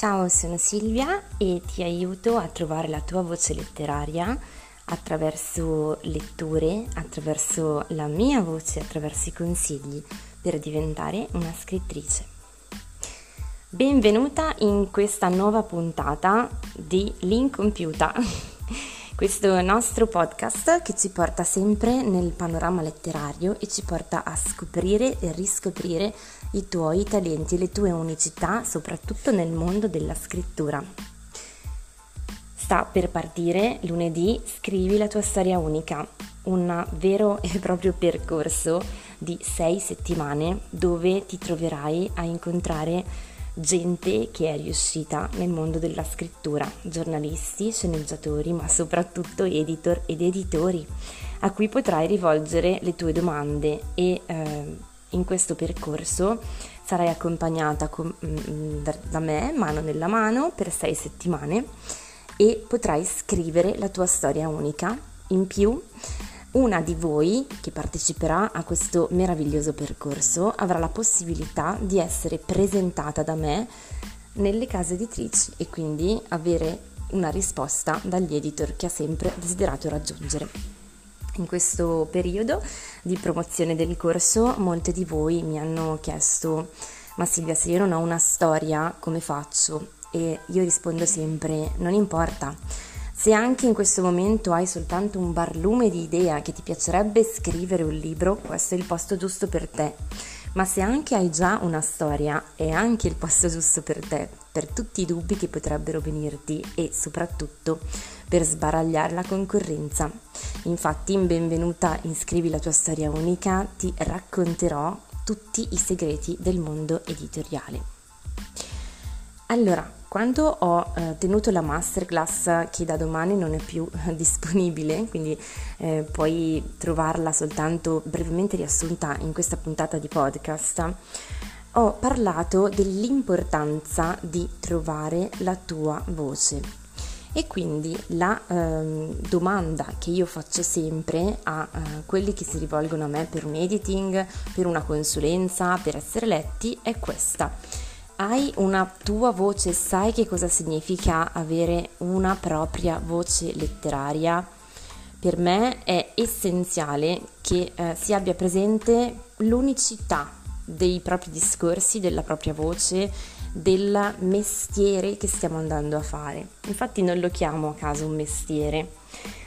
Ciao, sono Silvia e ti aiuto a trovare la tua voce letteraria attraverso letture, attraverso la mia voce, attraverso i consigli per diventare una scrittrice. Benvenuta in questa nuova puntata di L'Incompiuta, questo nostro podcast che ci porta sempre nel panorama letterario e ci porta a scoprire e riscoprire i tuoi talenti, le tue unicità, soprattutto nel mondo della scrittura. Sta per partire lunedì Scrivi la tua storia unica, un vero e proprio percorso di sei settimane dove ti troverai a incontrare gente che è riuscita nel mondo della scrittura, giornalisti, sceneggiatori, ma soprattutto editor ed editori, a cui potrai rivolgere le tue domande e eh, in questo percorso sarai accompagnata con, mm, da me mano nella mano per sei settimane e potrai scrivere la tua storia unica. In più, una di voi che parteciperà a questo meraviglioso percorso avrà la possibilità di essere presentata da me nelle case editrici e quindi avere una risposta dagli editor che ha sempre desiderato raggiungere. In questo periodo di promozione del corso molte di voi mi hanno chiesto ma Silvia se io non ho una storia come faccio? E io rispondo sempre non importa. Se anche in questo momento hai soltanto un barlume di idea che ti piacerebbe scrivere un libro, questo è il posto giusto per te. Ma se anche hai già una storia, è anche il posto giusto per te, per tutti i dubbi che potrebbero venirti e soprattutto per sbaragliare la concorrenza. Infatti in Benvenuta Inscrivi la tua storia unica ti racconterò tutti i segreti del mondo editoriale. Allora, quando ho eh, tenuto la masterclass che da domani non è più disponibile, quindi eh, puoi trovarla soltanto brevemente riassunta in questa puntata di podcast, ho parlato dell'importanza di trovare la tua voce. E quindi la eh, domanda che io faccio sempre a eh, quelli che si rivolgono a me per un editing, per una consulenza, per essere letti è questa. Hai una tua voce, sai che cosa significa avere una propria voce letteraria? Per me è essenziale che eh, si abbia presente l'unicità dei propri discorsi, della propria voce del mestiere che stiamo andando a fare. Infatti non lo chiamo a caso un mestiere.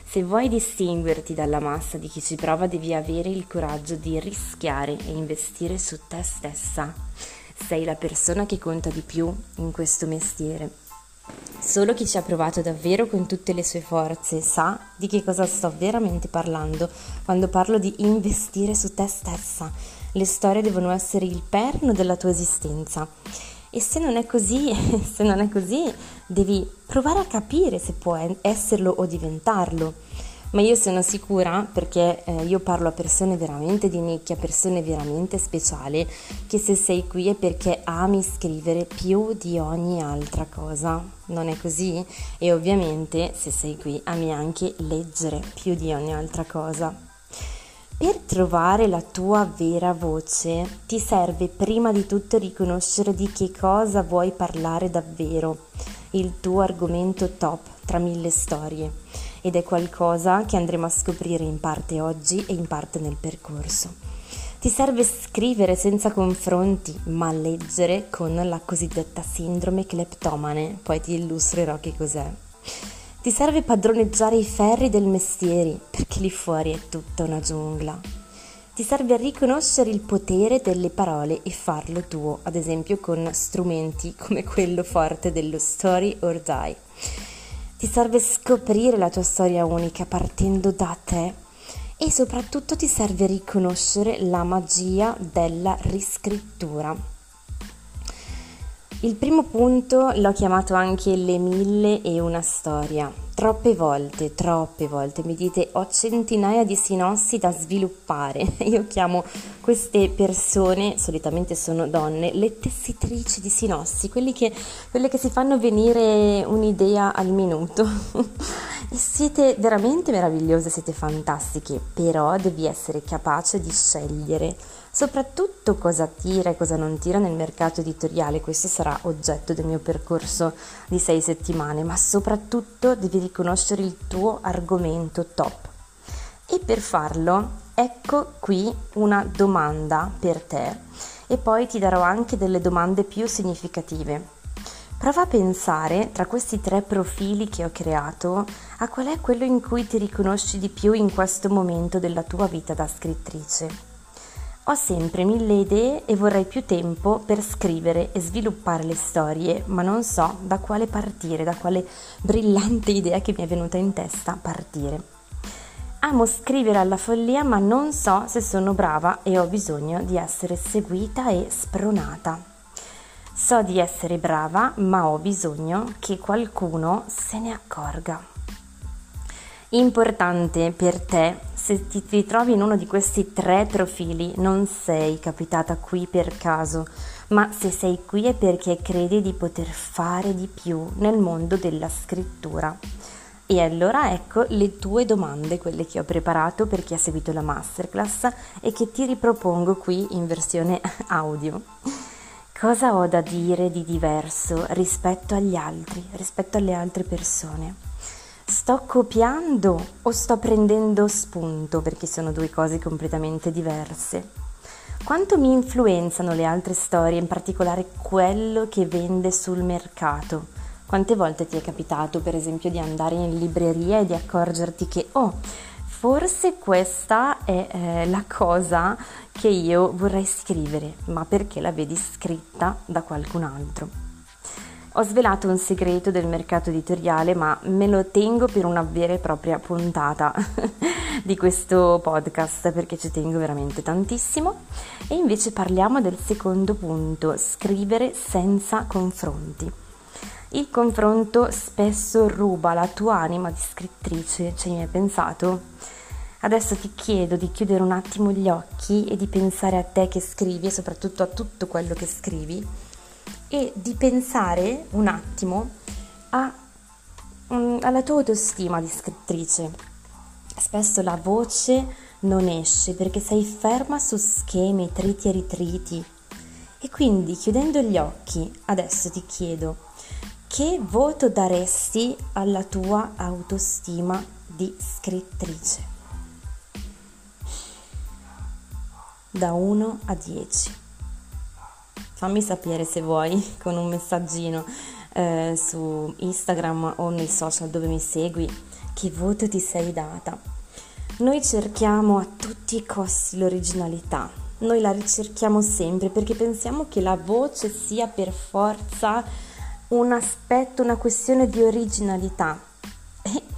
Se vuoi distinguerti dalla massa di chi ci prova devi avere il coraggio di rischiare e investire su te stessa. Sei la persona che conta di più in questo mestiere. Solo chi ci ha provato davvero con tutte le sue forze sa di che cosa sto veramente parlando quando parlo di investire su te stessa. Le storie devono essere il perno della tua esistenza e se non è così, se non è così, devi provare a capire se può esserlo o diventarlo. Ma io sono sicura, perché eh, io parlo a persone veramente di nicchia, persone veramente speciali, che se sei qui è perché ami scrivere più di ogni altra cosa. Non è così? E ovviamente se sei qui ami anche leggere più di ogni altra cosa. Per trovare la tua vera voce ti serve prima di tutto riconoscere di che cosa vuoi parlare davvero, il tuo argomento top tra mille storie ed è qualcosa che andremo a scoprire in parte oggi e in parte nel percorso. Ti serve scrivere senza confronti, ma leggere con la cosiddetta sindrome cleptomane, poi ti illustrerò che cos'è. Ti serve padroneggiare i ferri del mestiere, perché lì fuori è tutta una giungla. Ti serve riconoscere il potere delle parole e farlo tuo, ad esempio con strumenti come quello forte dello story or die. Ti serve scoprire la tua storia unica partendo da te e soprattutto ti serve riconoscere la magia della riscrittura. Il primo punto l'ho chiamato anche le mille e una storia. Troppe volte, troppe volte mi dite ho centinaia di sinossi da sviluppare. Io chiamo queste persone, solitamente sono donne, le tessitrici di sinossi, che, quelle che si fanno venire un'idea al minuto. e siete veramente meravigliose, siete fantastiche, però devi essere capace di scegliere soprattutto cosa tira e cosa non tira nel mercato editoriale, questo sarà oggetto del mio percorso di sei settimane, ma soprattutto devi riconoscere il tuo argomento top. E per farlo, ecco qui una domanda per te e poi ti darò anche delle domande più significative. Prova a pensare tra questi tre profili che ho creato a qual è quello in cui ti riconosci di più in questo momento della tua vita da scrittrice. Ho sempre mille idee e vorrei più tempo per scrivere e sviluppare le storie, ma non so da quale partire, da quale brillante idea che mi è venuta in testa partire. Amo scrivere alla follia, ma non so se sono brava e ho bisogno di essere seguita e spronata. So di essere brava, ma ho bisogno che qualcuno se ne accorga. Importante per te, se ti ritrovi in uno di questi tre profili, non sei capitata qui per caso, ma se sei qui è perché credi di poter fare di più nel mondo della scrittura. E allora ecco le tue domande, quelle che ho preparato per chi ha seguito la masterclass e che ti ripropongo qui in versione audio. Cosa ho da dire di diverso rispetto agli altri, rispetto alle altre persone? Sto copiando o sto prendendo spunto perché sono due cose completamente diverse? Quanto mi influenzano le altre storie, in particolare quello che vende sul mercato? Quante volte ti è capitato, per esempio, di andare in libreria e di accorgerti che, oh, forse questa è eh, la cosa che io vorrei scrivere, ma perché la vedi scritta da qualcun altro? Ho svelato un segreto del mercato editoriale, ma me lo tengo per una vera e propria puntata di questo podcast perché ci tengo veramente tantissimo. E invece parliamo del secondo punto, scrivere senza confronti. Il confronto spesso ruba la tua anima di scrittrice, ci hai mai pensato? Adesso ti chiedo di chiudere un attimo gli occhi e di pensare a te che scrivi e soprattutto a tutto quello che scrivi e di pensare un attimo a, um, alla tua autostima di scrittrice. Spesso la voce non esce perché sei ferma su schemi, triti e ritriti. E quindi chiudendo gli occhi, adesso ti chiedo, che voto daresti alla tua autostima di scrittrice? Da 1 a 10 fammi sapere se vuoi con un messaggino eh, su Instagram o nei social dove mi segui che voto ti sei data. Noi cerchiamo a tutti i costi l'originalità, noi la ricerchiamo sempre perché pensiamo che la voce sia per forza un aspetto, una questione di originalità.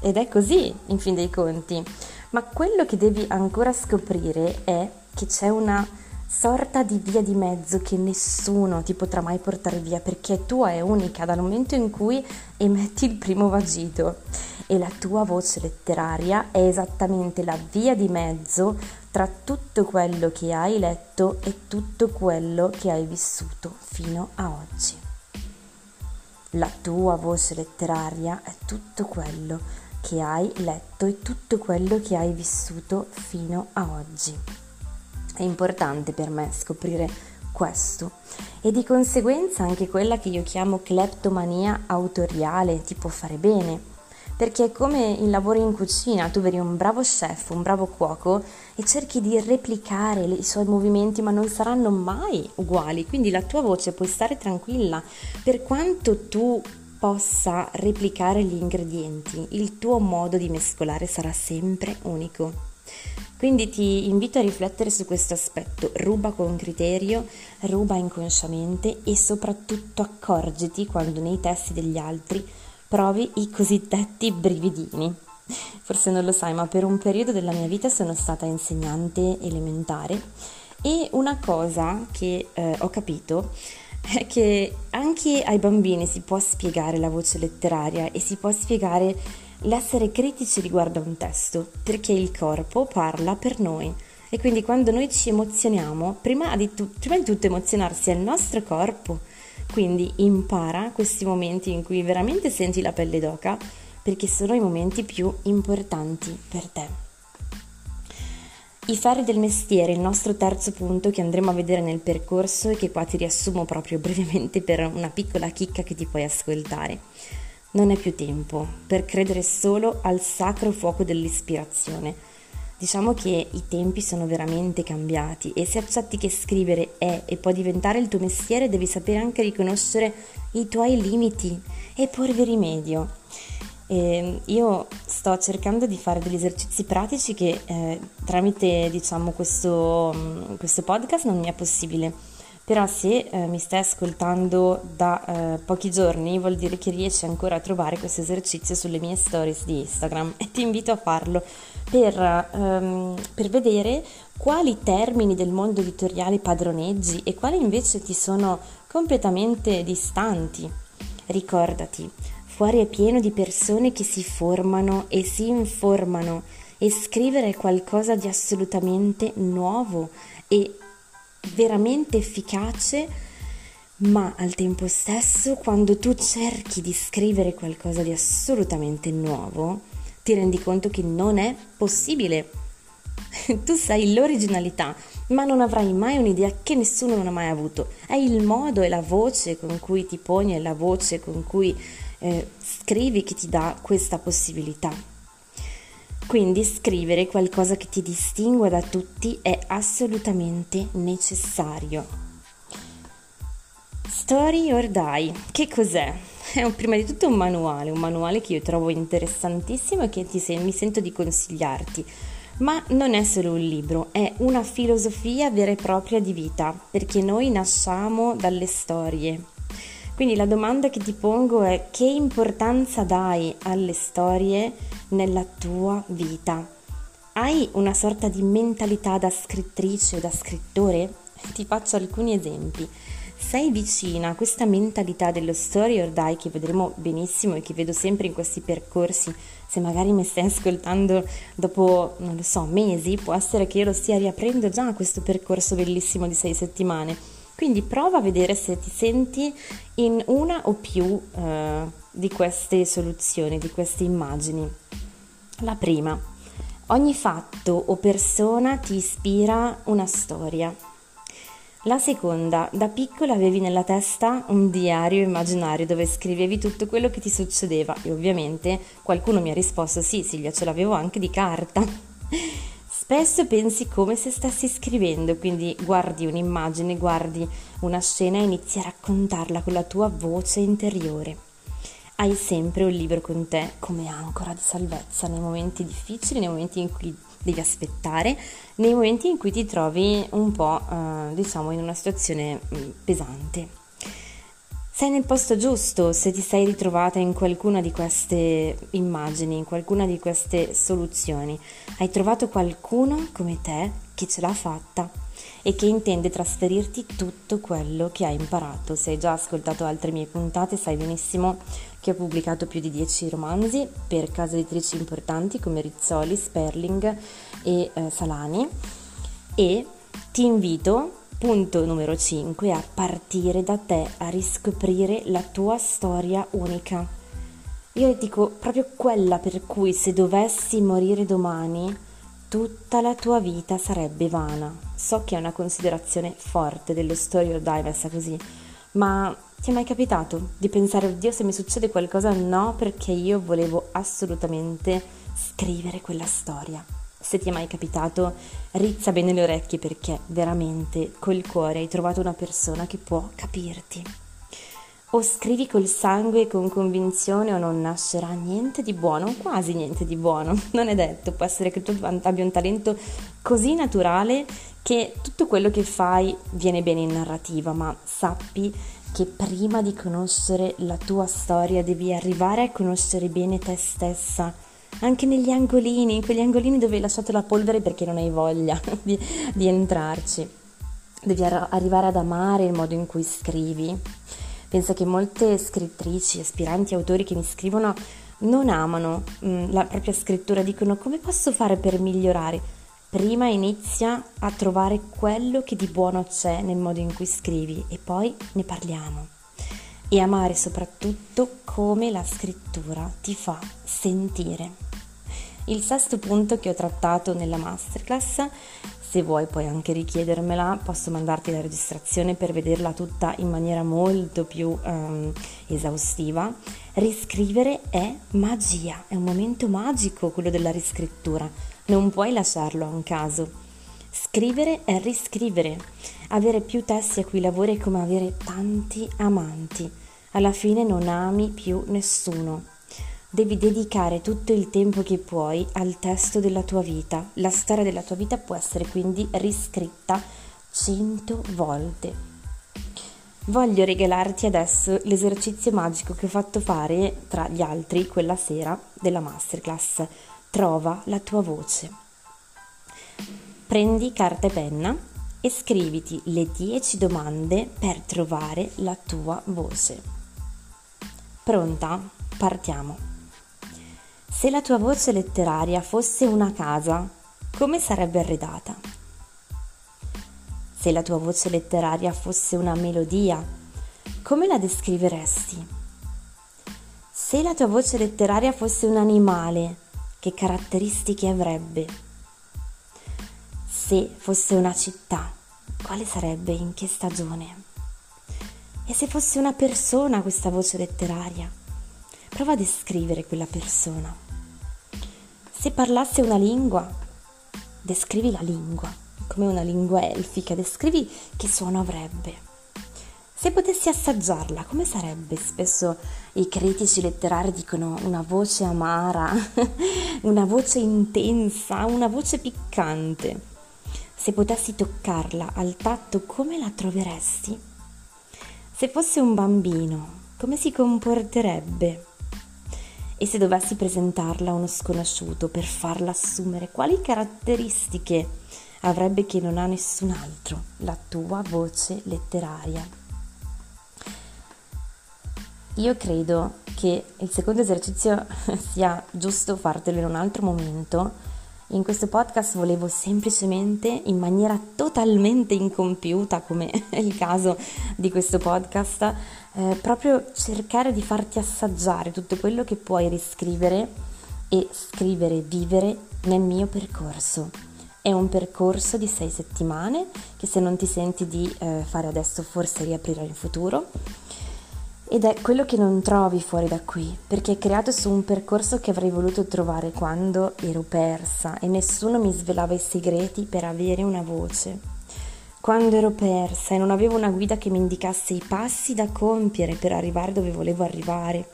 Ed è così, in fin dei conti. Ma quello che devi ancora scoprire è che c'è una sorta di via di mezzo che nessuno ti potrà mai portare via perché tua è unica dal momento in cui emetti il primo vagito e la tua voce letteraria è esattamente la via di mezzo tra tutto quello che hai letto e tutto quello che hai vissuto fino a oggi. La tua voce letteraria è tutto quello che hai letto e tutto quello che hai vissuto fino a oggi. È importante per me scoprire questo. E di conseguenza anche quella che io chiamo cleptomania autoriale ti può fare bene. Perché è come il lavoro in cucina, tu vedi un bravo chef, un bravo cuoco e cerchi di replicare i suoi movimenti ma non saranno mai uguali, quindi la tua voce puoi stare tranquilla, per quanto tu possa replicare gli ingredienti, il tuo modo di mescolare sarà sempre unico. Quindi ti invito a riflettere su questo aspetto, ruba con criterio, ruba inconsciamente e soprattutto accorgiti quando nei testi degli altri provi i cosiddetti brividini. Forse non lo sai, ma per un periodo della mia vita sono stata insegnante elementare e una cosa che eh, ho capito è che anche ai bambini si può spiegare la voce letteraria e si può spiegare L'essere critici riguarda un testo, perché il corpo parla per noi. E quindi quando noi ci emozioniamo, prima di, tu- prima di tutto emozionarsi è il nostro corpo. Quindi impara questi momenti in cui veramente senti la pelle d'oca, perché sono i momenti più importanti per te. I ferri del mestiere, il nostro terzo punto che andremo a vedere nel percorso e che qua ti riassumo proprio brevemente per una piccola chicca che ti puoi ascoltare. Non è più tempo per credere solo al sacro fuoco dell'ispirazione. Diciamo che i tempi sono veramente cambiati e se accetti che scrivere è e può diventare il tuo mestiere devi sapere anche riconoscere i tuoi limiti e porvi rimedio. E io sto cercando di fare degli esercizi pratici che eh, tramite diciamo, questo, mm, questo, podcast non mi è possibile. Però se eh, mi stai ascoltando da eh, pochi giorni vuol dire che riesci ancora a trovare questo esercizio sulle mie stories di Instagram e ti invito a farlo per, ehm, per vedere quali termini del mondo editoriale padroneggi e quali invece ti sono completamente distanti. Ricordati, Fuori è pieno di persone che si formano e si informano e scrivere è qualcosa di assolutamente nuovo e veramente efficace, ma al tempo stesso quando tu cerchi di scrivere qualcosa di assolutamente nuovo, ti rendi conto che non è possibile. tu sai l'originalità, ma non avrai mai un'idea che nessuno non ha mai avuto. È il modo e la voce con cui ti poni, è la voce con cui eh, scrivi che ti dà questa possibilità. Quindi scrivere qualcosa che ti distingua da tutti è assolutamente necessario. Story or Die, che cos'è? È un, prima di tutto un manuale, un manuale che io trovo interessantissimo e che ti, mi sento di consigliarti. Ma non è solo un libro, è una filosofia vera e propria di vita, perché noi nasciamo dalle storie, quindi la domanda che ti pongo è che importanza dai alle storie nella tua vita? Hai una sorta di mentalità da scrittrice o da scrittore? Ti faccio alcuni esempi. Sei vicina a questa mentalità dello story or die che vedremo benissimo e che vedo sempre in questi percorsi. Se magari mi stai ascoltando dopo, non lo so, mesi, può essere che io lo stia riaprendo già questo percorso bellissimo di sei settimane quindi prova a vedere se ti senti in una o più eh, di queste soluzioni, di queste immagini. La prima, ogni fatto o persona ti ispira una storia. La seconda, da piccola avevi nella testa un diario immaginario dove scrivevi tutto quello che ti succedeva e ovviamente qualcuno mi ha risposto sì Silvia ce l'avevo anche di carta. Spesso pensi come se stessi scrivendo, quindi guardi un'immagine, guardi una scena e inizi a raccontarla con la tua voce interiore. Hai sempre un libro con te come ancora di salvezza nei momenti difficili, nei momenti in cui devi aspettare, nei momenti in cui ti trovi un po', eh, diciamo, in una situazione mm, pesante. Sei nel posto giusto se ti sei ritrovata in qualcuna di queste immagini, in qualcuna di queste soluzioni. Hai trovato qualcuno come te che ce l'ha fatta e che intende trasferirti tutto quello che hai imparato. Se hai già ascoltato altre mie puntate sai benissimo che ho pubblicato più di 10 romanzi per case editrici importanti come Rizzoli, Sperling e eh, Salani e ti invito Punto numero 5 a partire da te, a riscoprire la tua storia unica. Io dico proprio quella per cui se dovessi morire domani, tutta la tua vita sarebbe vana. So che è una considerazione forte dello story or die così, ma ti è mai capitato di pensare, oddio, se mi succede qualcosa? No, perché io volevo assolutamente scrivere quella storia se ti è mai capitato, rizza bene le orecchie perché veramente col cuore hai trovato una persona che può capirti. O scrivi col sangue e con convinzione o non nascerà niente di buono, quasi niente di buono, non è detto, può essere che tu abbia un talento così naturale che tutto quello che fai viene bene in narrativa, ma sappi che prima di conoscere la tua storia devi arrivare a conoscere bene te stessa anche negli angolini, in quegli angolini dove hai lasciato la polvere perché non hai voglia di, di entrarci. Devi ar- arrivare ad amare il modo in cui scrivi. Penso che molte scrittrici, aspiranti autori che mi scrivono non amano mh, mm, la propria scrittura, dicono come posso fare per migliorare? Prima inizia a trovare quello che di buono c'è nel modo in cui scrivi e poi ne parliamo. E amare soprattutto come la scrittura ti fa sentire. Il sesto punto che ho trattato nella masterclass, se vuoi puoi anche richiedermela, posso mandarti la registrazione per vederla tutta in maniera molto più um, esaustiva. Riscrivere è magia, è un momento magico quello della riscrittura, non puoi lasciarlo a un caso. Scrivere è riscrivere, avere più testi a cui lavori è come avere tanti amanti, alla fine non ami più nessuno devi dedicare tutto il tempo che puoi al testo della tua vita. La storia della tua vita può essere quindi riscritta cento volte. Voglio regalarti adesso l'esercizio magico che ho fatto fare tra gli altri quella sera della masterclass. Trova la tua voce. Prendi carta e penna e scriviti le 10 domande per trovare la tua voce. Pronta? Partiamo. Se la tua voce letteraria fosse una casa, come sarebbe arredata? Se la tua voce letteraria fosse una melodia, come la descriveresti? Se la tua voce letteraria fosse un animale, che caratteristiche avrebbe? Se fosse una città, quale sarebbe in che stagione? E se fosse una persona questa voce letteraria? Prova a descrivere quella persona. Se parlasse una lingua, descrivi la lingua, come una lingua elfica, descrivi che suono avrebbe. Se potessi assaggiarla, come sarebbe? Spesso i critici letterari dicono una voce amara, una voce intensa, una voce piccante. Se potessi toccarla al tatto, come la troveresti? Se fosse un bambino, come si comporterebbe? E se dovessi presentarla a uno sconosciuto per farla assumere quali caratteristiche avrebbe che non ha nessun altro, la tua voce letteraria. Io credo che il secondo esercizio sia giusto fartelo in un altro momento. In questo podcast volevo semplicemente, in maniera totalmente incompiuta, come è il caso di questo podcast, eh, proprio cercare di farti assaggiare tutto quello che puoi riscrivere e scrivere, vivere nel mio percorso. È un percorso di sei settimane che se non ti senti di eh, fare adesso forse riaprirà in futuro ed è quello che non trovi fuori da qui, perché è creato su un percorso che avrei voluto trovare quando ero persa e nessuno mi svelava i segreti per avere una voce. Quando ero persa e non avevo una guida che mi indicasse i passi da compiere per arrivare dove volevo arrivare,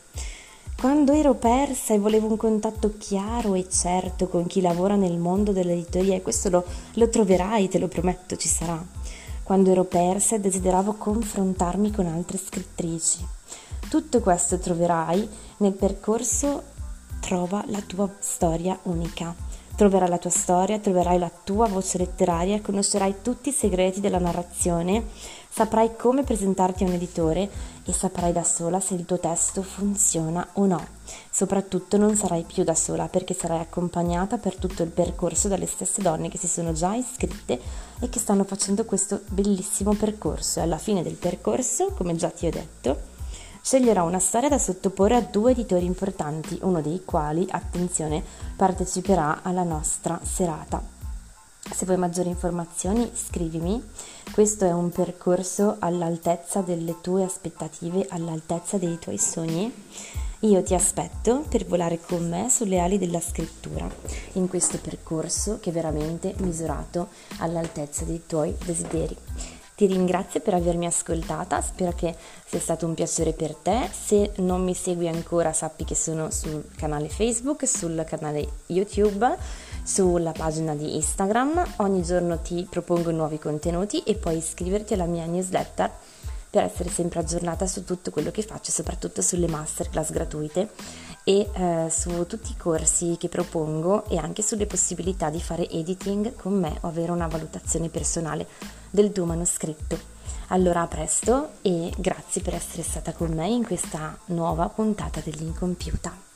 quando ero persa e volevo un contatto chiaro e certo con chi lavora nel mondo dell'editoria, e questo lo, lo troverai, te lo prometto, ci sarà, quando ero persa e desideravo confrontarmi con altre scrittrici. Tutto questo troverai nel percorso Trova la tua storia unica Troverai la tua storia, troverai la tua voce letteraria, conoscerai tutti i segreti della narrazione, saprai come presentarti a un editore e saprai da sola se il tuo testo funziona o no. Soprattutto non sarai più da sola perché sarai accompagnata per tutto il percorso dalle stesse donne che si sono già iscritte e che stanno facendo questo bellissimo percorso. E alla fine del percorso, come già ti ho detto, sceglierò una storia da sottoporre a due editori importanti, uno dei quali, attenzione, parteciperà alla nostra serata. Se vuoi maggiori informazioni scrivimi, questo è un percorso all'altezza delle tue aspettative, all'altezza dei tuoi sogni. Io ti aspetto per volare con me sulle ali della scrittura in questo percorso che è veramente misurato all'altezza dei tuoi desideri. Ti ringrazio per avermi ascoltata, spero che sia stato un piacere per te. Se non mi segui ancora sappi che sono sul canale Facebook, sul canale YouTube, sulla pagina di Instagram. Ogni giorno ti propongo nuovi contenuti e puoi iscriverti alla mia newsletter per essere sempre aggiornata su tutto quello che faccio, soprattutto sulle masterclass gratuite e eh, su tutti i corsi che propongo e anche sulle possibilità di fare editing con me o avere una valutazione personale del tuo manoscritto. Allora a presto e grazie per essere stata con me in questa nuova puntata dell'Incompiuta.